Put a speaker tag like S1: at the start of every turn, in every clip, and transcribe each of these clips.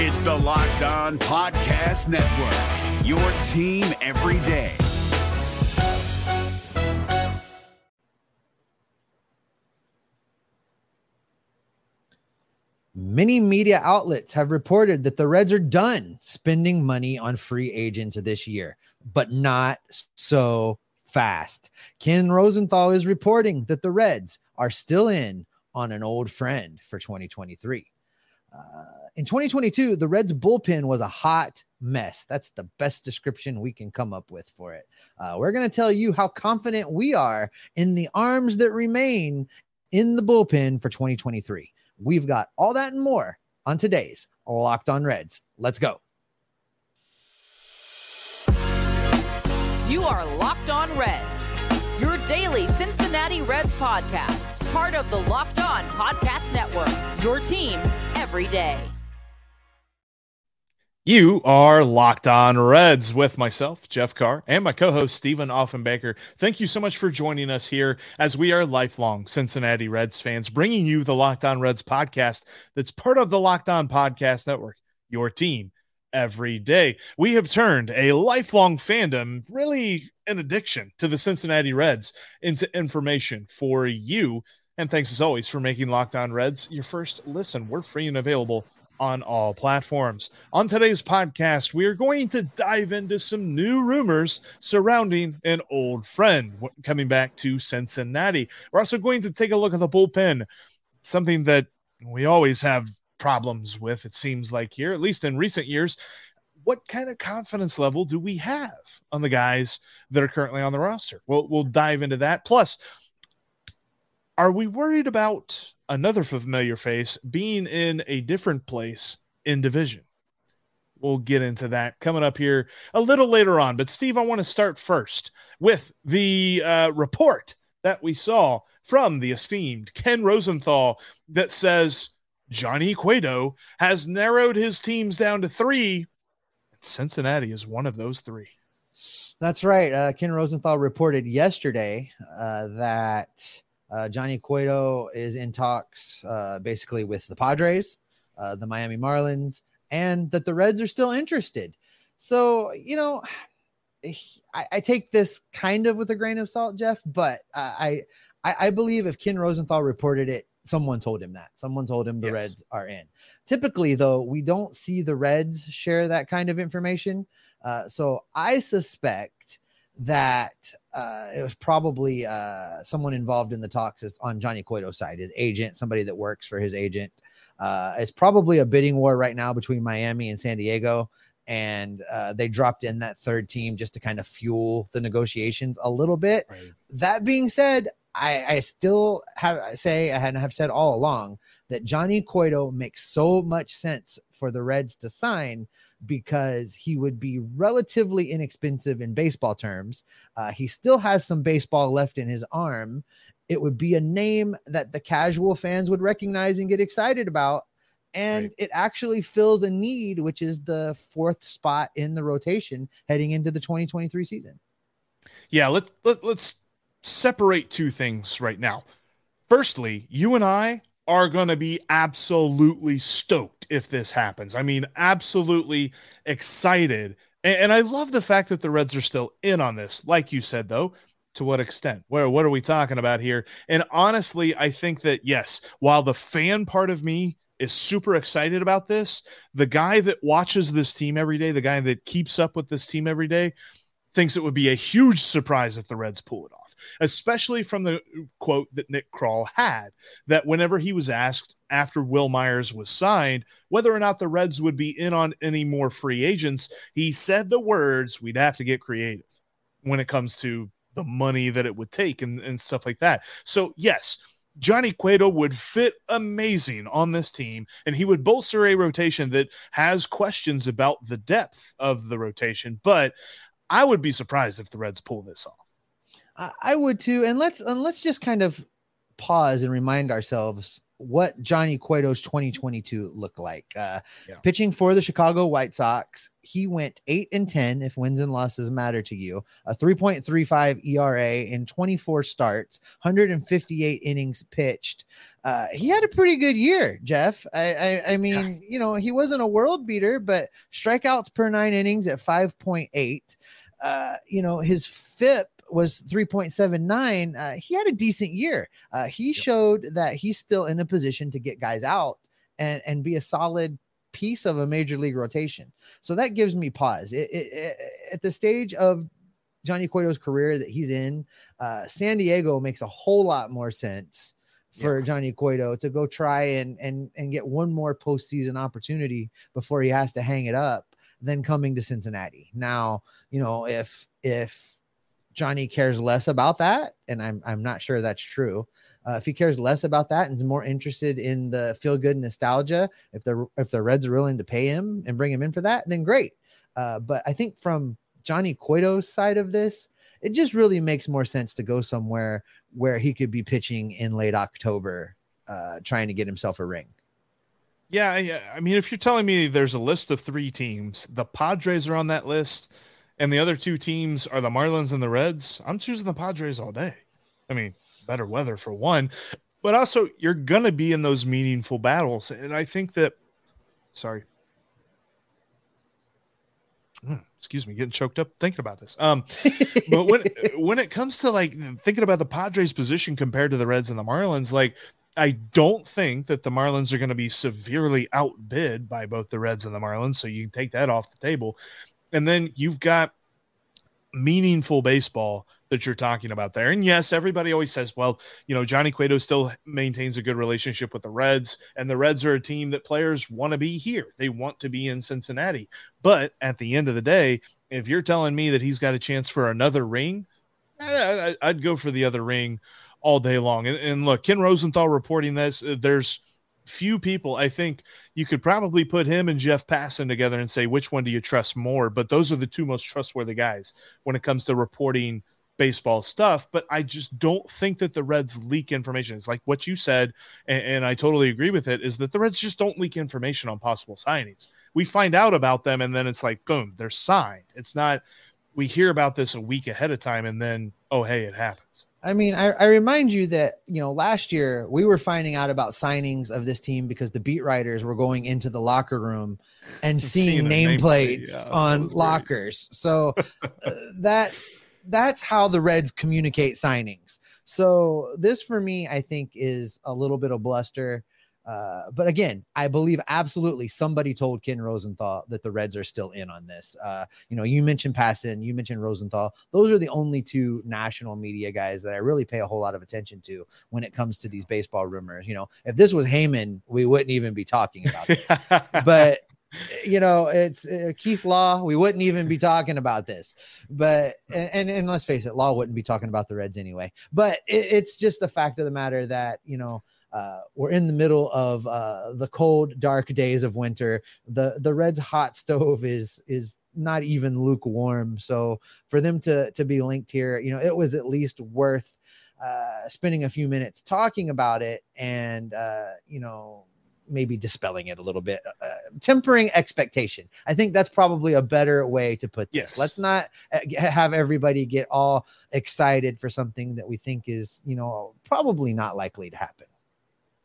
S1: It's the Locked On Podcast Network, your team every day.
S2: Many media outlets have reported that the Reds are done spending money on free agents this year, but not so fast. Ken Rosenthal is reporting that the Reds are still in on an old friend for 2023. Uh, in 2022, the Reds bullpen was a hot mess. That's the best description we can come up with for it. Uh, we're going to tell you how confident we are in the arms that remain in the bullpen for 2023. We've got all that and more on today's Locked On Reds. Let's go.
S3: You are Locked On Reds, your daily Cincinnati Reds podcast, part of the Locked On Podcast Network, your team every day.
S4: You are locked on Reds with myself, Jeff Carr, and my co host, Stephen Offenbaker. Thank you so much for joining us here as we are lifelong Cincinnati Reds fans, bringing you the Locked On Reds podcast that's part of the Locked On Podcast Network, your team every day. We have turned a lifelong fandom, really an addiction to the Cincinnati Reds, into information for you. And thanks as always for making Locked On Reds your first listen. We're free and available on all platforms. On today's podcast, we are going to dive into some new rumors surrounding an old friend coming back to Cincinnati. We're also going to take a look at the bullpen, something that we always have problems with, it seems like here, at least in recent years. What kind of confidence level do we have on the guys that are currently on the roster? We'll, we'll dive into that. Plus, are we worried about another familiar face being in a different place in division. We'll get into that coming up here a little later on. But, Steve, I want to start first with the uh, report that we saw from the esteemed Ken Rosenthal that says Johnny Cueto has narrowed his teams down to three. Cincinnati is one of those three.
S2: That's right. Uh, Ken Rosenthal reported yesterday uh, that uh, Johnny Cueto is in talks uh, basically with the Padres, uh, the Miami Marlins, and that the Reds are still interested. So, you know, I, I take this kind of with a grain of salt, Jeff, but I, I, I believe if Ken Rosenthal reported it, someone told him that. Someone told him the yes. Reds are in. Typically, though, we don't see the Reds share that kind of information. Uh, so I suspect that uh, it was probably uh, someone involved in the talks on Johnny Cueto's side, his agent, somebody that works for his agent. Uh, it's probably a bidding war right now between Miami and San Diego. And uh, they dropped in that third team just to kind of fuel the negotiations a little bit. Right. That being said, I, I still have say I have said all along that Johnny Cueto makes so much sense for the Reds to sign because he would be relatively inexpensive in baseball terms. Uh, he still has some baseball left in his arm. It would be a name that the casual fans would recognize and get excited about. And right. it actually fills a need, which is the fourth spot in the rotation heading into the 2023 season.
S4: Yeah, let's let, let's separate two things right now. Firstly, you and I are going to be absolutely stoked if this happens. I mean, absolutely excited. And, and, I love the fact that the Reds are still in on this. Like you said, though, to what extent? Where what are we talking about here? And honestly, I think that yes, while the fan part of me is super excited about this, the guy that watches this team every day, the guy that keeps up with this team every day, thinks it would be a huge surprise if the Reds pull it off, especially from the quote that Nick Krall had that whenever he was asked after Wil Myers was signed whether or not the Reds would be in on any more free agents, he said the words, we'd have to get creative when it comes to the money that it would take and, and stuff like that. So, yes. Johnny Cueto would fit amazing on this team, and he would bolster a rotation that has questions about the depth of the rotation. But I would be surprised if the Reds pull this off.
S2: I would too. And let's and let's just kind of pause and remind ourselves what Johnny Cueto's 2022 looked like. Uh,
S4: Yeah.
S2: Pitching for the Chicago White Sox, he went 8 and 10 if wins and losses matter to you, a 3.35 ERA in 24 starts, 158 innings pitched. Uh, he had a pretty good year, Jeff. I, I, I mean, you know, he wasn't a world beater, but strikeouts per nine innings at 5.8. Uh, you know, his FIP was 3.79. Uh, he had a decent year. Uh, he showed that he's still in a position to get guys out and, and be a solid piece of a major league rotation. So that gives me pause. It, it, it- at the stage of Johnny Cueto's career that he's in, uh, San Diego makes a whole lot more sense for Johnny Cueto to go try and and and get one more postseason opportunity before he has to hang it up than coming to Cincinnati. Now, you know, if if Johnny cares less about that, and I'm I'm not sure that's true. Uh, if he cares less about that and is more interested in the feel good nostalgia, if the if the Reds are willing to pay him and bring him in for that, then great. Uh, but I think from Johnny Cueto's side of this, it just really makes more sense to go somewhere where he could be pitching in late October, uh, trying to get himself a ring.
S4: Yeah, I, I mean, if you're telling me there's a list of three teams, the Padres are on that list, and the other two teams are the Marlins and the Reds, I'm choosing the Padres all day. I mean, better weather for one, but also you're gonna be in those meaningful battles, and I think that. Sorry. Mm, Excuse me, getting choked up thinking about this. Um, but when when it comes to like thinking about the Padres position compared to the Reds and the Marlins, like I don't think that the Marlins are going to be severely outbid by both the Reds and the Marlins. So you can take that off the table. And then you've got meaningful baseball that you're talking about there. And yes, everybody always says, well, you know, Johnny Cueto still maintains a good relationship with the Reds, and the Reds are a team that players want to be here. They want to be in Cincinnati. But at the end of the day, if you're telling me that he's got a chance for another ring, I'd go for the other ring all day long. And, and look, Ken Rosenthal reporting this. uh, There's few people. I think you could probably put him and Jeff Passan together and say which one do you trust more. But those are the two most trustworthy guys when it comes to reporting baseball stuff. But I just don't think that the Reds leak information. It's like what you said, and, and I totally agree with it. Is that the Reds just don't leak information on possible signings. We find out about them, and then it's like boom, they're signed. It's not. We hear about this a week ahead of time, and then oh hey, it happens.
S2: I mean, I, I remind you that, you know, last year we were finding out about signings of this team because the beat writers were going into the locker room and seeing
S4: Seeing a nameplate,
S2: nameplates
S4: yeah,
S2: on lockers. So uh, that's that's how the Reds communicate signings. So this for me, I think, is a little bit of bluster. Uh, but again, I believe absolutely somebody told Ken Rosenthal that the Reds are still in on this. Uh, you know, you mentioned Passan, you mentioned Rosenthal. Those are the only two national media guys that I really pay a whole lot of attention to when it comes to these baseball rumors. You know, if this was Heyman, we wouldn't even be talking about it. but you know, it's uh, Keith Law. We wouldn't even be talking about this. But and, and and let's face it, Law wouldn't be talking about the Reds anyway. But it, it's just a fact of the matter that you know uh, we're in the middle of uh, the cold, dark days of winter. the The Reds' hot stove is is not even lukewarm. So for them to to be linked here, you know, it was at least worth uh, spending a few minutes talking about it and uh, you know maybe dispelling it a little bit, uh, tempering expectation. I think that's probably a better way to put this.
S4: Yes.
S2: Let's not uh, have everybody get all excited for something that we think is, you know, probably not likely to happen.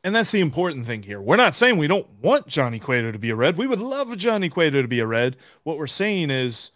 S4: And that's the important thing here. We're not saying we don't want Johnny Cueto to be a Red. We would love Johnny Cueto to be a Red. What we're saying is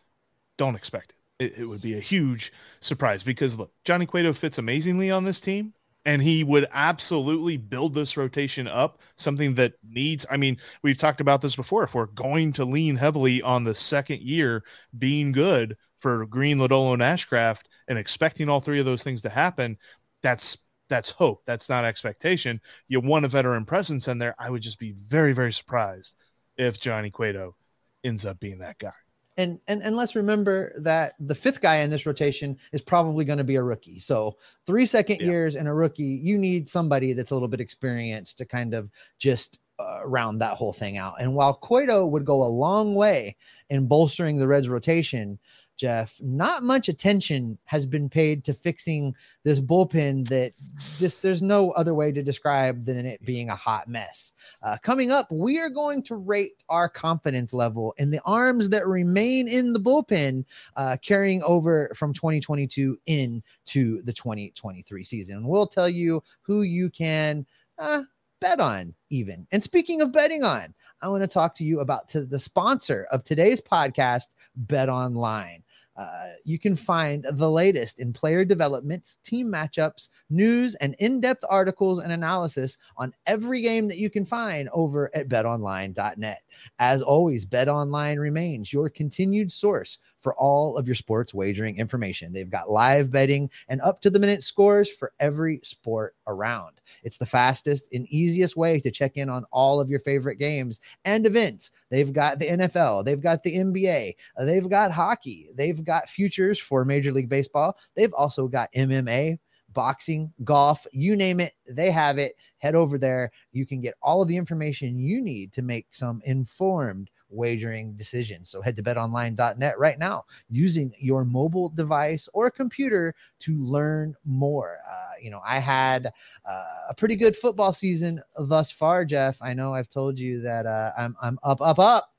S4: don't expect it. It, it would be a huge surprise because look, Johnny Cueto fits amazingly on this team and he would absolutely build this rotation up, something that needs. I mean, we've talked about this before. If we're going to lean heavily on the second year being good for Greene, Lodolo, and Ashcraft and expecting all three of those things to happen, that's that's hope. That's not expectation. You want a veteran presence in there. I would just be very, very surprised if Johnny Cueto ends up being that guy.
S2: And, and and let's remember that the fifth guy in this rotation is probably going to be a rookie. So three second
S4: Yeah.
S2: years and a rookie, you need somebody that's a little bit experienced to kind of just uh, round that whole thing out. And while Cueto would go a long way in bolstering the Reds rotation, Jeff, not much attention has been paid to fixing this bullpen that just there's no other way to describe than it being a hot mess. Uh, coming up, we are going to rate our confidence level in the arms that remain in the bullpen, uh, carrying over from 2022 into the 2023 season. And we'll tell you who you can. Uh, bet on even. And speaking of betting on, I want to talk to you about to the sponsor of today's podcast, Bet Online. Uh, you can find the latest in player developments, team matchups, news, and in depth articles and analysis on every game that you can find over at betonline.net. As always, BetOnline remains your continued source for all of your sports wagering information. They've got live betting and up to the minute scores for every sport around. It's the fastest and easiest way to check in on all of your favorite games and events. They've got the NFL, they've got the NBA, they've got hockey, they've got futures for Major League Baseball, they've also got MMA boxing, golf, you name it, they have it. Head over there. You can get all of the information you need to make some informed wagering decisions. So head to betonline.net right now using your mobile device or computer to learn more. Uh, you know, I had uh, a pretty good football season thus far, Jeff. I know I've told you that uh, I'm, I'm up, up, up.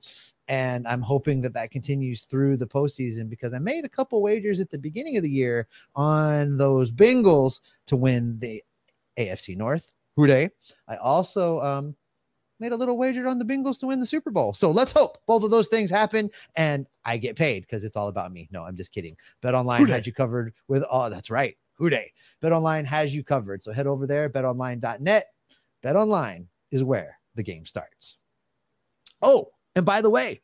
S2: And I'm hoping that that continues through the postseason because I made a couple wagers at the beginning of the year on those Bengals to win the AFC North. Who Dey. I also um, made a little wager on the Bengals to win the Super Bowl. So let's hope both of those things happen and I get paid because it's all about me. No, I'm just kidding. Bet online had you covered with oh, that's right. Who Dey. Bet online has you covered. So head over there, betonline.net. Bet online is where the game starts. Oh, and by the way,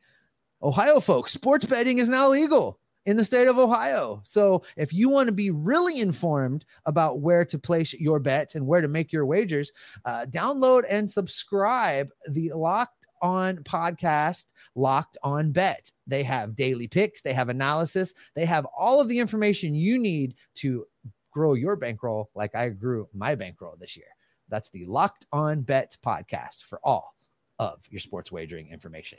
S2: Ohio folks, sports betting is now legal in the state of Ohio. So if you want to be really informed about where to place your bets and where to make your wagers, uh, download and subscribe the Locked On podcast, Locked On Bet. They have daily picks, they have analysis, they have all of the information you need to grow your bankroll like I grew my bankroll this year. That's the Locked On Bet podcast for all of your sports wagering information.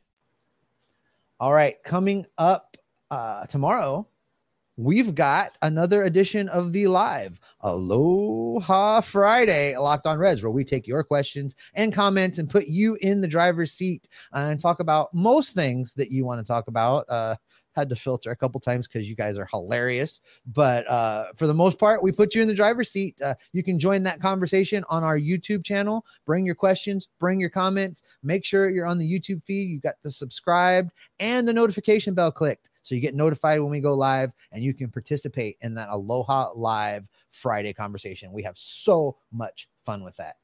S2: All right, coming up uh, tomorrow, we've got another edition of the live Aloha Friday Locked on Reds, where we take your questions and comments and put you in the driver's seat uh, and talk about most things that you want to talk about. Uh, had to filter a couple times because you guys are hilarious. But uh, for the most part, we put you in the driver's seat. Uh, you can join that conversation on our YouTube channel. Bring your questions, bring your comments. Make sure you're on the YouTube feed. You got the subscribed and the notification bell clicked. So you get notified when we go live and you can participate in that Aloha Live Friday conversation. We have so much fun with that.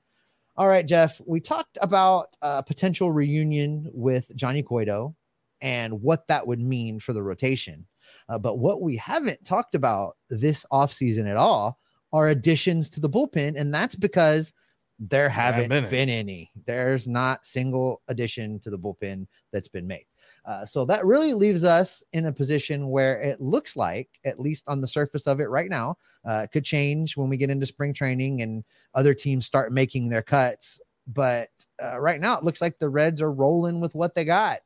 S2: All right, Jeff, we talked about a potential reunion with Johnny Cueto and what that would mean for the rotation. Uh, but what we haven't talked about this offseason at all are additions to the bullpen. And that's because there haven't been, been, any. There's not single addition to the bullpen that's been made. Uh, so that really leaves us in a position where it looks like, at least on the surface of it right now, uh, it could change when we get into spring training and other teams start making their cuts. But uh, right now, it looks like the Reds are rolling with what they got.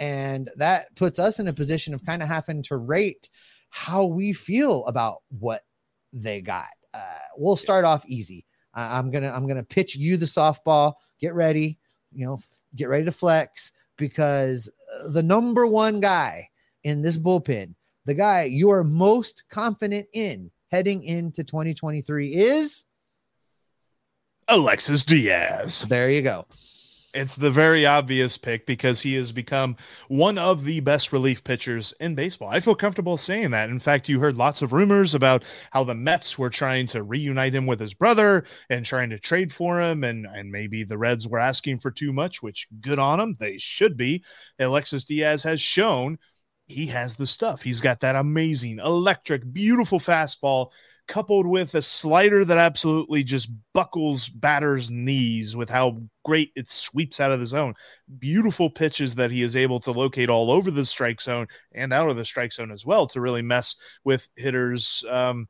S2: And that puts us in a position of kind of having to rate how we feel about what they got. Uh, we'll start off easy. I'm gonna I'm gonna pitch you the softball. Get ready, you know, f- get ready to flex because the number one guy in this bullpen, the guy you are most confident in heading into 2023 is
S4: Alexis Diaz.
S2: There you go.
S4: It's the very obvious pick because he has become one of the best relief pitchers in baseball. I feel comfortable saying that. In fact, you heard lots of rumors about how the Mets were trying to reunite him with his brother and trying to trade for him, and and maybe the Reds were asking for too much, which good on them. They should be. Alexis Diaz has shown he has the stuff. He's got that amazing, electric, beautiful fastball coupled with a slider that absolutely just buckles batters' knees with how great it sweeps out of the zone. Beautiful pitches that he is able to locate all over the strike zone and out of the strike zone as well to really mess with hitters' um,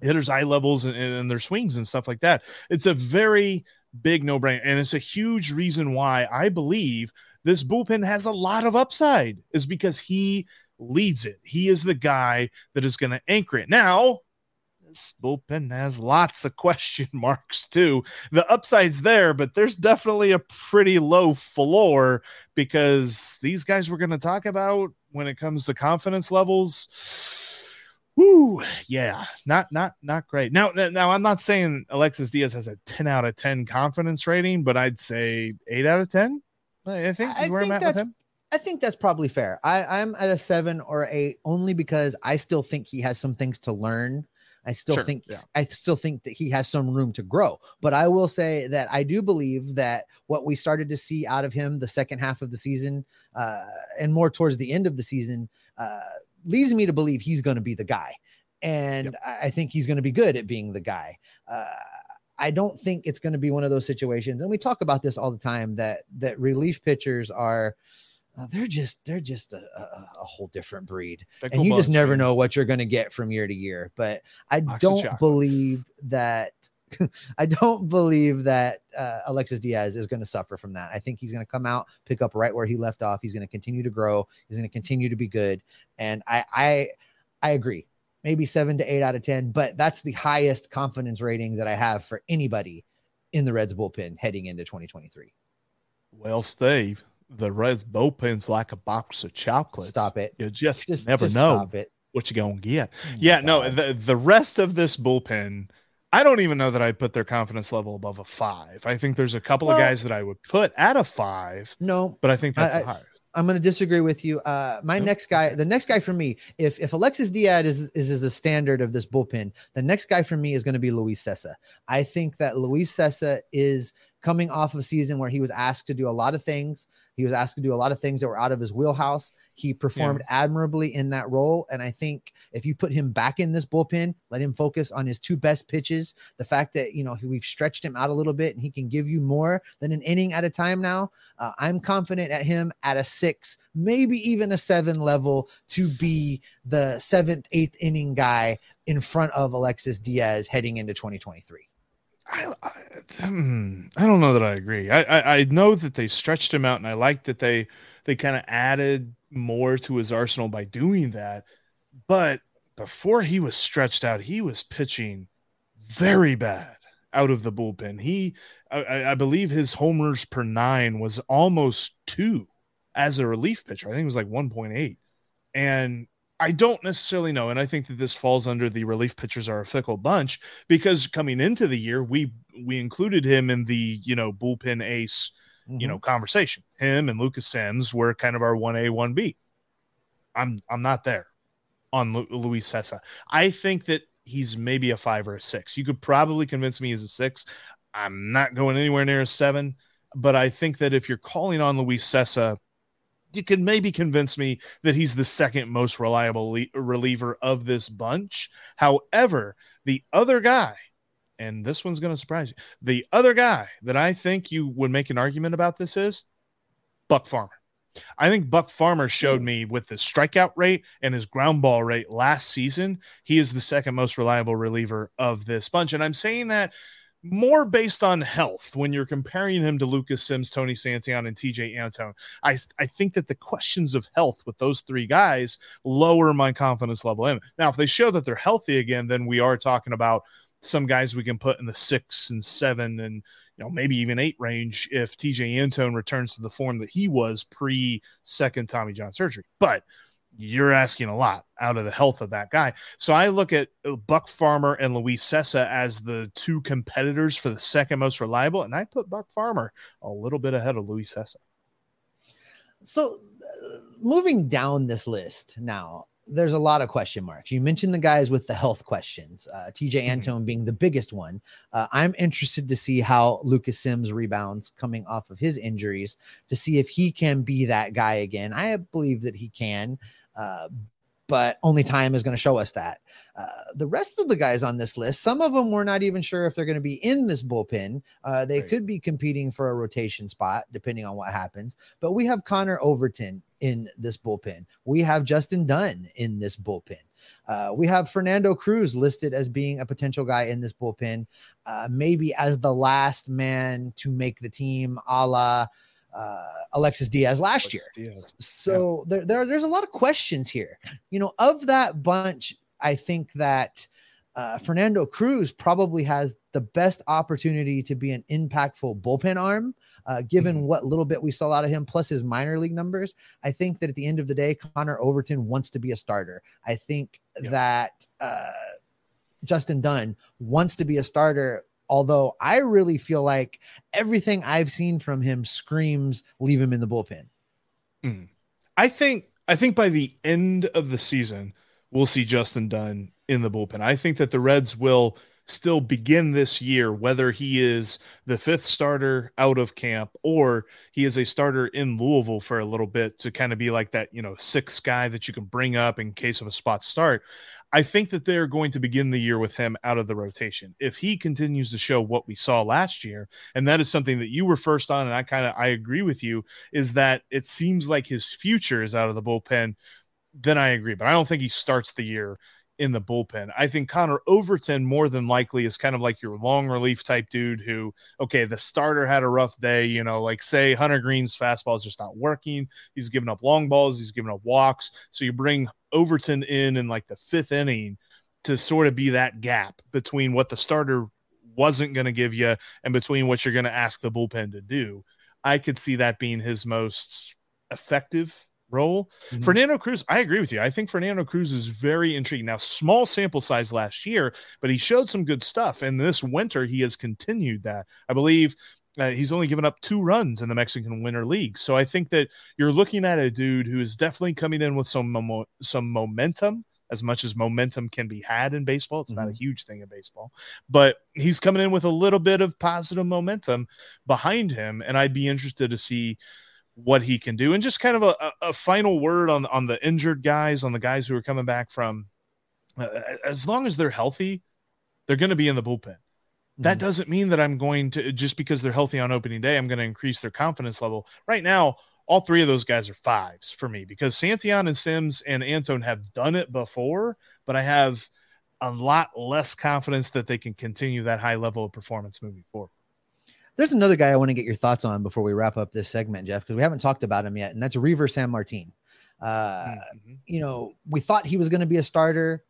S4: hitters' eye levels and, and their swings and stuff like that. It's a very big no brainer, and it's a huge reason why I believe this bullpen has a lot of upside is because he leads it. He is the guy that is going to anchor it. Now, this bullpen has lots of question marks too. The upside's there, but there's definitely a pretty low floor because these guys we're going to talk about when it comes to confidence levels. Woo, yeah, not not not great. Now, now I'm not saying Alexis Diaz has a 10 out of 10 confidence rating, but I'd say eight out of 10. I think
S2: I
S4: where
S2: think
S4: I'm at with him.
S2: I think that's probably fair. I, I'm at a seven or eight only because I still think he has some things to learn I still
S4: Sure,
S2: think
S4: yeah.
S2: I still think that he has some room to grow. But I will say that I do believe that what we started to see out of him the second half of the season, uh, and more towards the end of the season, uh, leads me to believe he's going to be the guy. And I I think he's going to be good at being the guy. Uh, I don't think it's going to be one of those situations, and we talk about this all the time that that relief pitchers are. Uh, they're just they're just a, a, a whole different breed
S4: Fickle
S2: and you just never
S4: man.
S2: know what you're going to get from year to year. But I
S4: Box
S2: don't believe that. I don't believe that uh, Alexis Diaz is going to suffer from that. I think he's going to come out, pick up right where he left off. He's going to continue to grow. He's going to continue to be good. And I, I, I agree. Maybe seven to eight out of ten, but that's the highest confidence rating that I have for anybody in the Reds bullpen heading into 2023.
S4: Well, Steve, the Reds bullpen's like a box of chocolates.
S2: Stop it.
S4: You just,
S2: Just
S4: never
S2: just
S4: know
S2: Stop it.
S4: what you're gonna get.
S2: Oh
S4: yeah, no, the the rest of this bullpen, I don't even know that I'd put their confidence level above a five. I think there's a couple of guys that I would put at a five,
S2: no,
S4: but I think that's
S2: I-
S4: the highest.
S2: I'm going to disagree with you. Uh, my
S4: Nope.
S2: next guy, the next guy for me, if if Alexis Diaz is, is is the standard of this bullpen, the next guy for me is going to be Luis Cessa. I think that Luis Cessa is coming off of a season where he was asked to do a lot of things. He was asked to do a lot of things that were out of his wheelhouse. He performed admirably in that role, and I think if you put him back in this bullpen, let him focus on his two best pitches. The fact that you know we've stretched him out a little bit, and he can give you more than an inning at a time now. Uh, I'm confident at him at a six, maybe even a seven level to be the seventh, eighth inning guy in front of Alexis Diaz heading into 2023.
S4: I, I, hmm, I don't know that I agree. I, I I know that they stretched him out, and I like that they they kind of added more to his arsenal by doing that. But before he was stretched out, he was pitching very bad out of the bullpen. He, I- I, believe, his homers per nine was almost two as a relief pitcher. I think it was like one point eight, and I don't necessarily know. And I think that this falls under the relief pitchers are a fickle bunch because coming into the year, we we included him in the you know bullpen ace you know mm-hmm. conversation. Him and Lucas Sims were kind of our one A one B. I'm I'm not there on Lu- Luis Cessa. I think that he's maybe a five or a six. You could probably convince me he's a six. I'm not going anywhere near a seven, but I think that if you're calling on Luis Cessa, you can maybe convince me that he's the second most reliable le- reliever of this bunch. However, the other guy, and this one's going to surprise you, the other guy that I think you would make an argument about this is Buck Farmer. I think Buck Farmer showed me with his strikeout rate and his ground ball rate last season, he is the second most reliable reliever of this bunch. And I'm saying that more based on health when you're comparing him to Lucas Sims, Tony Santillan, and Tejay Antone. I, I think that the questions of health with those three guys lower my confidence level in. Now, if they show that they're healthy again, then we are talking about some guys we can put in the six and seven and you know maybe even eight range if Tejay Antone returns to the form that he was pre second Tommy John surgery. But you're asking a lot out of the health of that guy. So I look at Buck Farmer and Luis Cessa as the two competitors for the second most reliable, and I put Buck Farmer a little bit ahead of Luis Cessa.
S2: So, uh, moving down this list now, there's a lot of question marks. You mentioned the guys with the health questions, uh, Tejay mm-hmm. Antone being the biggest one. Uh, I'm interested to see how Lucas Sims rebounds coming off of his injuries to see if he can be that guy again. I believe that he can. Uh, but only time is going to show us that. Uh, the rest of the guys on this list, some of them we're not even sure if they're going to be in this bullpen. Uh, they right. could be competing for a rotation spot depending on what happens. But we have Connor Overton in this bullpen. We have Justin Dunn in this bullpen. Uh, we have Fernando Cruz listed as being a potential guy in this bullpen, uh, maybe as the last man to make the team, a la uh, Alexis Diaz last Alexis year. Diaz. So yeah. there, there, there's a lot of questions here. You know, of that bunch, I think that uh, Fernando Cruz probably has the best opportunity to be an impactful bullpen arm, uh, given mm-hmm. what little bit we saw out of him, plus his minor league numbers. I think that at the end of the day, Connor Overton wants to be a starter. I think that uh, Justin Dunn wants to be a starter Although I really feel like everything I've seen from him screams leave him in the bullpen.
S4: Mm. I think I think by the end of the season, we'll see Justin Dunn in the bullpen. I think that the Reds will still begin this year, whether he is the fifth starter out of camp or he is a starter in Louisville for a little bit to kind of be like that, you know, sixth guy that you can bring up in case of a spot start. I think that they're going to begin the year with him out of the rotation. If he continues to show what we saw last year, and that is something that you were first on, and I kind of I agree with you, is that it seems like his future is out of the bullpen. Then I agree, but I don't think he starts the year in the bullpen. I think Connor Overton more than likely is kind of like your long relief type dude who, okay, the starter had a rough day, you know, like say Hunter Greene's fastball is just not working. He's giving up long balls, he's giving up walks. So you bring Overton in in like the fifth inning to sort of be that gap between what the starter wasn't going to give you and between what you're going to ask the bullpen to do. I could see that being his most effective role. Mm-hmm. Fernando Cruz, I agree with you. I think Fernando Cruz is very intriguing. Now, small sample size last year, but he showed some good stuff. And this winter, he has continued that. I believe uh, he's only given up two runs in the Mexican Winter League. So I think that you're looking at a dude who is definitely coming in with some mo- some momentum. As much as momentum can be had in baseball, it's mm-hmm. not a mm-hmm. huge thing in baseball, but he's coming in with a little bit of positive momentum behind him. And I'd be interested to see what he can do. And just kind of a, a final word on on the injured guys, on the guys who are coming back from. Uh, as long as they're healthy, they're going to be in the bullpen. That mm-hmm. doesn't mean that I'm going to just because they're healthy on opening day, I'm going to increase their confidence level. Right now, all three of those guys are fives for me because Santillan and Sims and Antone have done it before, but I have a lot less confidence that they can continue that high level of performance moving forward.
S2: There's another guy I want to get your thoughts on before we wrap up this segment, Jeff, because we haven't talked about him yet, and that's Reiver Sanmartin. Uh, mm-hmm. You know, we thought he was going to be a starter.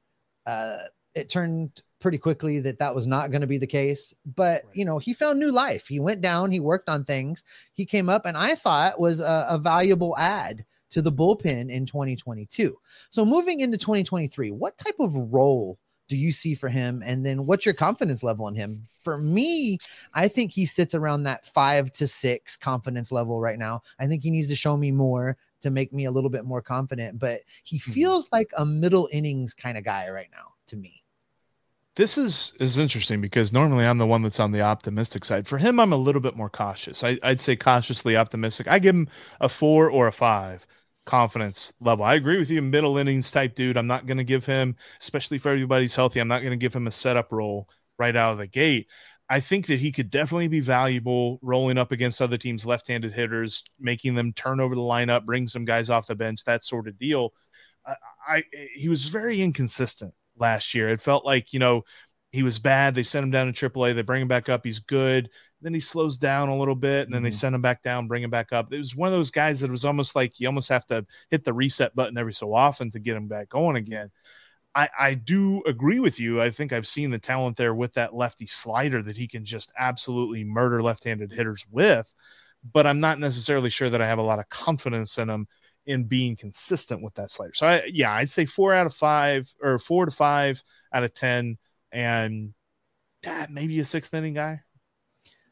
S2: Uh, it turned pretty quickly that that was not going to be the case, but right. you know, he found new life. He went down, he worked on things, he came up, and I thought was a, a valuable add to the bullpen in 2022. So moving into 2023, what type of role do you see for him? And then what's your confidence level on him? For me, I think he sits around that five to six confidence level right now. I think he needs to show me more to make me a little bit more confident, but he hmm. feels like a middle innings kind of guy right now to me.
S4: This is is interesting because normally I'm the one that's on the optimistic side. For him, I'm a little bit more cautious. I, I'd say cautiously optimistic. I give him a four or a five confidence level. I agree with you, middle innings type dude. I'm not going to give him, especially if everybody's healthy, I'm not going to give him a setup role right out of the gate. I think that he could definitely be valuable rolling up against other teams' left handed hitters, making them turn over the lineup, bring some guys off the bench, that sort of deal. I, I he was very inconsistent last year. It felt like, you know, he was bad. They sent him down to AAA. They bring him back up. He's good. Then he slows down a little bit, and then mm-hmm. they send him back down, bring him back up. It was one of those guys that was almost like you almost have to hit the reset button every so often to get him back going again. I, I do agree with you. I think I've seen the talent there with that lefty slider that he can just absolutely murder left handed hitters with, but I'm not necessarily sure that I have a lot of confidence in him in being consistent with that slider. So I, yeah, I'd say four out of five or four to five out of 10 and ah, maybe a sixth inning guy.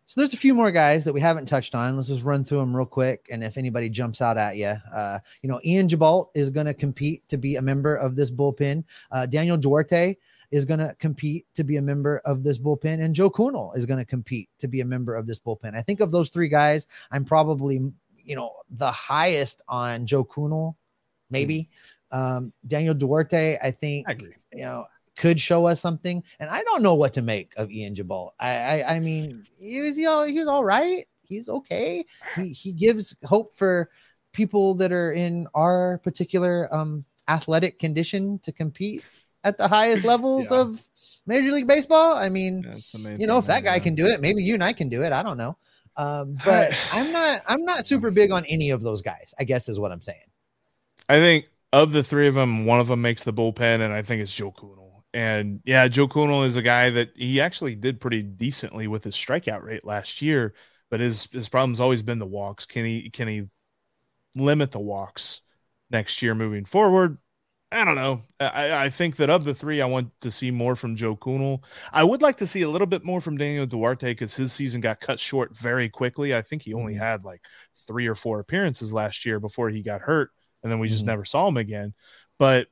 S2: So there's a few more guys that we haven't touched on. Let's just run through them real quick. And if anybody jumps out at you, uh, you know, Ian Gibaut is going to compete to be a member of this bullpen. Uh, Daniel Duarte is going to compete to be a member of this bullpen. And Joe Kuhnel is going to compete to be a member of this bullpen. I think of those three guys, I'm probably, you know, the highest on Joe Kuhnel, maybe. Mm. Um, Daniel Duarte, I think, I agree. you know, could show us something. And I don't know what to make of Ian Gibaut. I, I, I mean, he was, you know, he was all right. He's okay. He, he gives hope for people that are in our particular um, athletic condition to compete at the highest levels yeah. of Major League Baseball. I mean, you know, if that guy can do it, maybe you and I can do it. I don't know. Um, but I'm not, I'm not super big on any of those guys, I guess is what I'm saying.
S4: I think of the three of them, one of them makes the bullpen, and I think it's Joe Kuhnel. And yeah, Joe Kuhnel is a guy that he actually did pretty decently with his strikeout rate last year, but his his problem's always been the walks. Can he can he limit the walks next year moving forward? I don't know. I, I think that of the three, I want to see more from Joe Kuhnel. I would like to see a little bit more from Daniel Duarte because his season got cut short very quickly. I think he only mm-hmm. had like three or four appearances last year before he got hurt, and then we just mm-hmm. never saw him again. But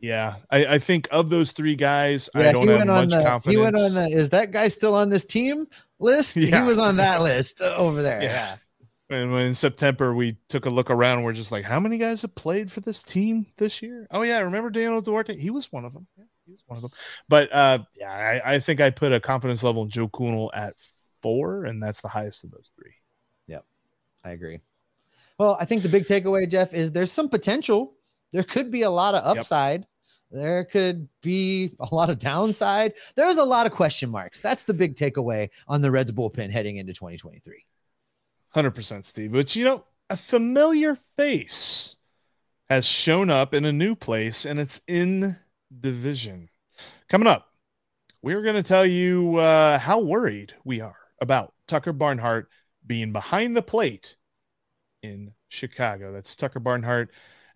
S4: yeah, I, I, think of those three guys, yeah, I don't have much
S2: the,
S4: confidence.
S2: He went on the is that guy still on this team list? Yeah. He was on that list over there. Yeah.
S4: yeah. And when in September we took a look around, we're just like, how many guys have played for this team this year? Oh yeah, remember Daniel Duarte? He was one of them. Yeah, he was one of them. But uh, yeah, I, I think I put a confidence level in Joe Kuhnel at four, and that's the highest of those three.
S2: Yep, I agree. Well, I think the big takeaway, Jeff, is there's some potential there could be a lot of upside. Yep. There could be a lot of downside. There's a lot of question marks. That's the big takeaway on the Reds bullpen heading into 2023.
S4: 100% Steve. But you know, a familiar face has shown up in a new place and it's in division. Coming up, we're going to tell you uh, how worried we are about Tucker Barnhart being behind the plate in Chicago. That's Tucker Barnhart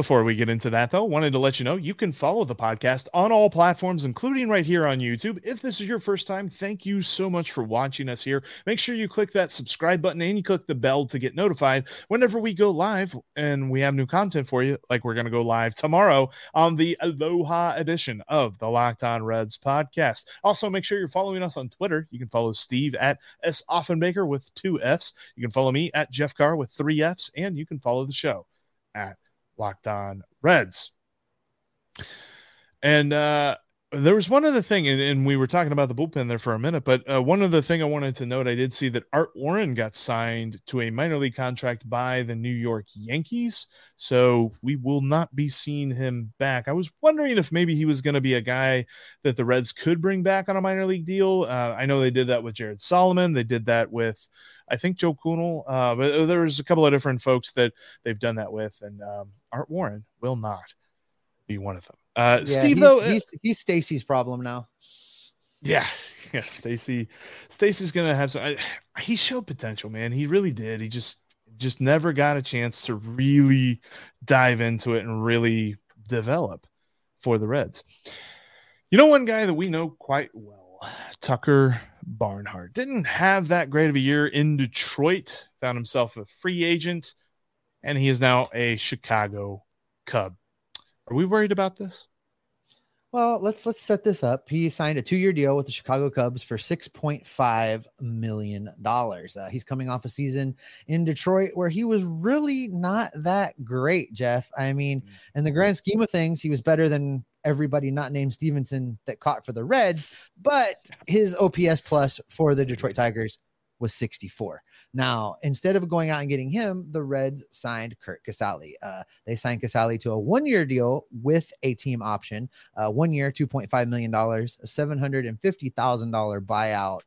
S4: Before we get into that, though, wanted to let you know you can follow the podcast on all platforms, including right here on YouTube. If this is your first time, thank you so much for watching us here. Make sure you click that subscribe button and you click the bell to get notified whenever we go live and we have new content for you, like we're going to go live tomorrow on the Aloha edition of the Locked On Reds podcast. Also, make sure you're following us on Twitter. You can follow Steve at S. Offenbaker with two F's. You can follow me at Jeff Carr with three F's, and you can follow the show at Locked On Reds. And uh, there was one other thing, and, and, we were talking about the bullpen there for a minute, but uh, one other thing I wanted to note, I did see that Art Warren got signed to a minor league contract by the New York Yankees. So we will not be seeing him back. I was wondering if maybe he was going to be a guy that the Reds could bring back on a minor league deal. Uh, I know they did that with Jared Solomon. They did that with I think Joe Kuhnel, uh, but there was a couple of different folks that they've done that with, and um, Art Warren will not be one of them. Uh, yeah, Steve,
S2: he's,
S4: though,
S2: he's he's Stacy's problem now.
S4: Yeah, yeah, Stacy, Stacy's gonna have some. I, he showed potential, man. He really did. He just just never got a chance to really dive into it and really develop for the Reds. You know, one guy that we know quite well Tucker Barnhart didn't have that great of a year in Detroit, found himself a free agent, and he is now a Chicago Cub. Are we worried about this?
S2: Well, let's let's set this up. He signed a two-year deal with the Chicago Cubs for six point five million dollars. Uh, he's coming off a season in Detroit where he was really not that great. Jeff, I mean, in the grand scheme of things, he was better than everybody not named Stephenson that caught for the Reds, but his OPS plus for the Detroit Tigers was 64. Now, instead of going out and getting him, the Reds signed Curt Casali. Uh, they signed Casali to a one year deal with a team option, uh, one year, $2.5 million, a $750,000 buyout.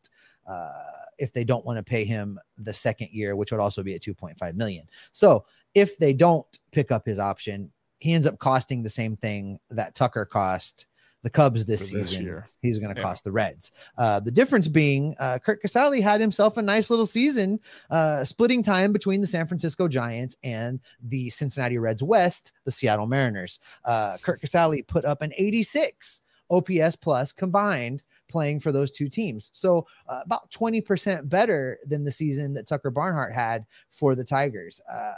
S2: Uh, if they don't want to pay him the second year, which would also be at 2.5 million. So if they don't pick up his option, he ends up costing the same thing that Tucker cost the Cubs this
S4: this
S2: season.
S4: year.
S2: He's going to
S4: Yeah.
S2: cost the Reds. Uh, the difference being, uh, Curt Casali had himself a nice little season, uh, splitting time between the San Francisco Giants and the Cincinnati Reds West, the Seattle Mariners. Uh, Curt Casali put up an 86 OPS plus combined playing for those two teams. So uh, about 20% better than the season that Tucker Barnhart had for the Tigers. Uh,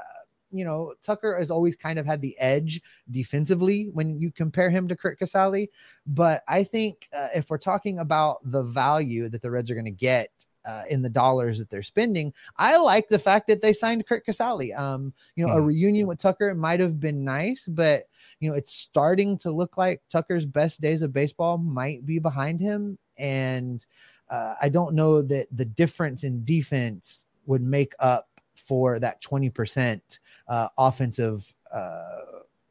S2: you know, Tucker has always kind of had the edge defensively when you compare him to Curt Casali. But I think uh, if we're talking about the value that the Reds are going to get uh, in the dollars that they're spending, I like the fact that they signed Curt Casali. Um, you know, a
S4: Hmm.
S2: reunion with Tucker might have been nice, but you know, it's starting to look like Tucker's best days of baseball might be behind him, and uh, I don't know that the difference in defense would make up for that 20% uh, offensive uh,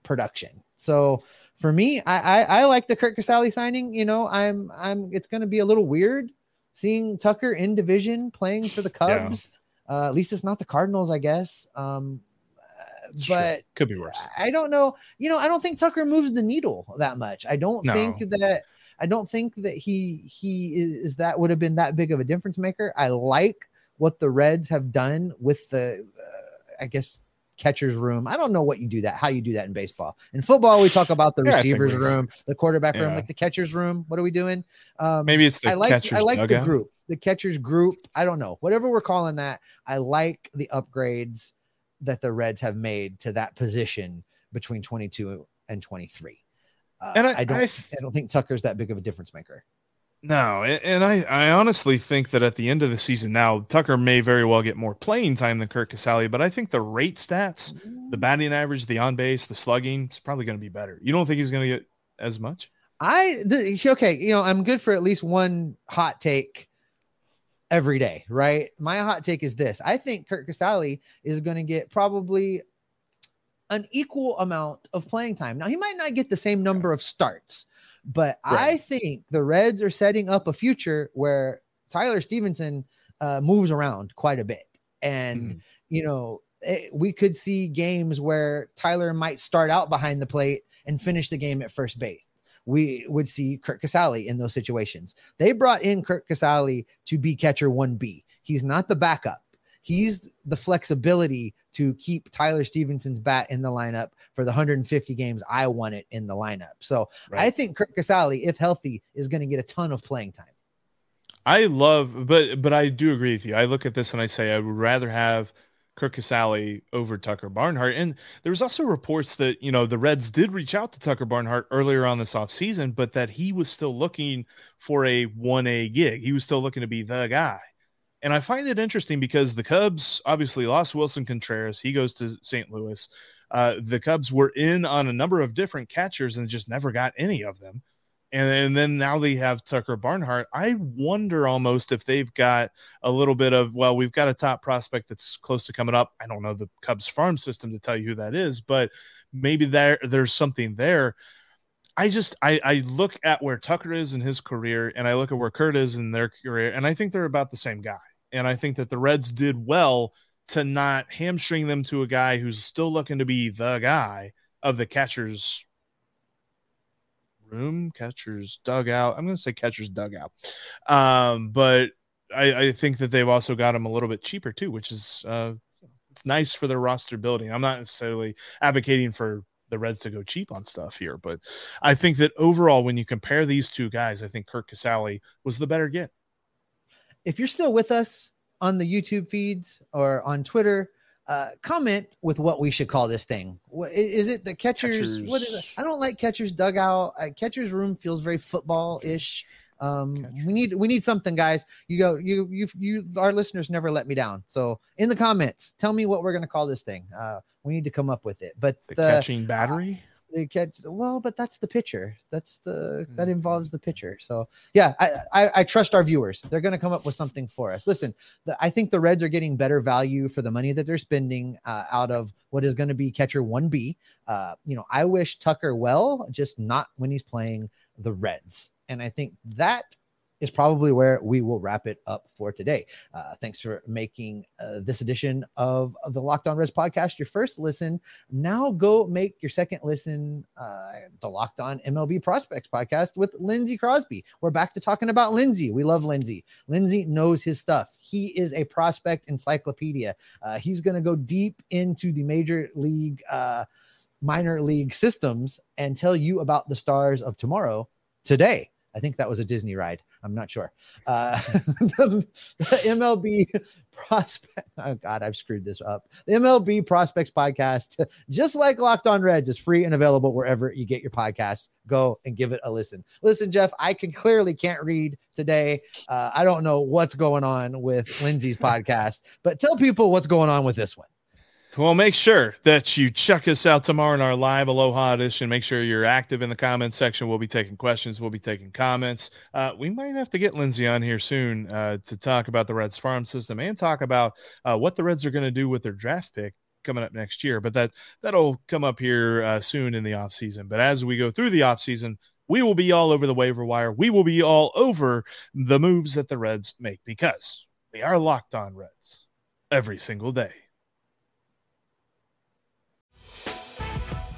S2: production. So for me, I, I, I like the Curt Casali signing. You know, I'm I'm it's going to be a little weird seeing Tucker in division playing for the
S4: Yeah.
S2: Cubs. Uh, at least it's not the Cardinals, I guess. Um, but
S4: could be worse.
S2: I don't know. You know, I don't think Tucker moves the needle that much. I don't
S4: No.
S2: think that I don't think that he he is that would have been that big of a difference maker. I like what the Reds have done with the uh, I guess catcher's room. I don't know what you do that, how you do that in baseball. In football, we talk about the
S4: Yeah,
S2: receivers room, the quarterback room, like the catcher's room. What are we doing? Um,
S4: Maybe it's the
S2: I like
S4: catcher's
S2: I like the group, the catcher's group. I don't know, whatever we're calling that. I like the upgrades that the Reds have made to that position between 22 and 23. Uh,
S4: And I-
S2: I, don't,
S4: I
S2: I, don't think Tucker's that big of a difference maker.
S4: No, and I, I honestly think that at the end of the season now, Tucker may very well get more playing time than Curt Casali, but I think the rate stats, the mm. batting average, the on base, the slugging, it's probably going to be better. You don't think he's going to get as much?
S2: I the, okay, you know, I'm good for at least one hot take every day, right? My hot take is this: I think Curt Casali is going to get probably an equal amount of playing time. Now, he might not get the same number of starts, but I think the Reds are setting up a future where Tyler Stephenson uh, moves around quite a bit, and
S4: Mhm.
S2: you know. It, we could see games where Tyler might start out behind the plate and finish the game at first base we would see Curt Casali in those situations. They brought in Curt Casali to be catcher 1B. He's not the backup. He's the flexibility to keep Tyler Stephenson's bat in the lineup for the 150 games I want it in the lineup. So I think Curt Casali, if healthy, is going to get a ton of playing time.
S4: I love, but but I do agree with you. I look at this and I say I would rather have Curt Casali over Tucker Barnhart. And there was also reports that you know the Reds did reach out to Tucker Barnhart earlier on this offseason, but that he was still looking for a one A gig. He was still looking to be the guy. And I find it interesting because the Cubs obviously lost Willson Contreras. He goes to St. Louis. Uh, the Cubs were in on a number of different catchers and just never got any of them and, and then now they have Tucker Barnhart. I wonder almost if they've got a little bit of well, we've got a top prospect that's close to coming up. I don't know the Cubs farm system to tell you who that is, but maybe there there's something there. I just I, I look at where Tucker is in his career, and I look at where Kurt is in their career, and I think they're about the same guy. And I think that the Reds did well to not hamstring them to a guy who's still looking to be the guy of the catcher's room, catcher's dugout. I'm going to say catcher's dugout. Um, but I, I think that they've also got him a little bit cheaper too, which is uh, it's nice for their roster building. I'm not necessarily advocating for the Reds to go cheap on stuff here. But I think that overall, when you compare these two guys, I think Curt Casali was the better get.
S2: If you're still with us on the YouTube feeds or on Twitter, uh, comment with what we should call this thing. What, is it the catchers, catchers, What is it? I don't like catchers dugout. Uh, catchers room feels very football ish. Um, we need we need something, guys. You go, you you you. Our listeners never let me down. So in the comments, tell me what we're gonna call this thing. Uh, we need to come up with it. But
S4: the, the catching battery.
S2: They catch well, but that's the pitcher. That's the that mm-hmm. involves the pitcher. So yeah, I I, I trust our viewers. They're going to come up with something for us. Listen, the, I think the Reds are getting better value for the money that they're spending uh, out of what is going to be catcher one B. Uh, you know, I wish Tucker well, just not when he's playing the Reds, and I think that is probably where we will wrap it up for today. Uh, thanks for making uh, this edition of, of the Locked On Reds podcast your first listen. Now go make your second listen, uh, the Locked On MLB Prospects podcast with Lindsey Crosby. We're back to talking about Lindsey. We love Lindsey. Lindsey knows his stuff. He is a prospect encyclopedia. Uh, he's going to go deep into the major league, uh, minor league systems and tell you about the stars of tomorrow today. I think that was a Disney ride. I'm not sure. Uh, the, the, MLB prospect. Oh God, I've screwed this up. The MLB Prospects podcast, just like Locked On Reds, is free and available wherever you get your podcasts. Go and give it a listen. Listen, Jeff, I can clearly can't read today. Uh, I don't know what's going on with Lindsey's podcast, but tell people what's going on with this one.
S4: Well, make sure that you check us out tomorrow in our live Aloha edition. Make sure you're active in the comments section. We'll be taking questions. We'll be taking comments. Uh, we might have to get Lindsay on here soon uh, to talk about the Reds farm system and talk about uh, what the Reds are going to do with their draft pick coming up next year. But that that'll come up here uh, soon in the off season. But as we go through the off season, we will be all over the waiver wire. We will be all over the moves that the Reds make because we are locked on Reds every single day.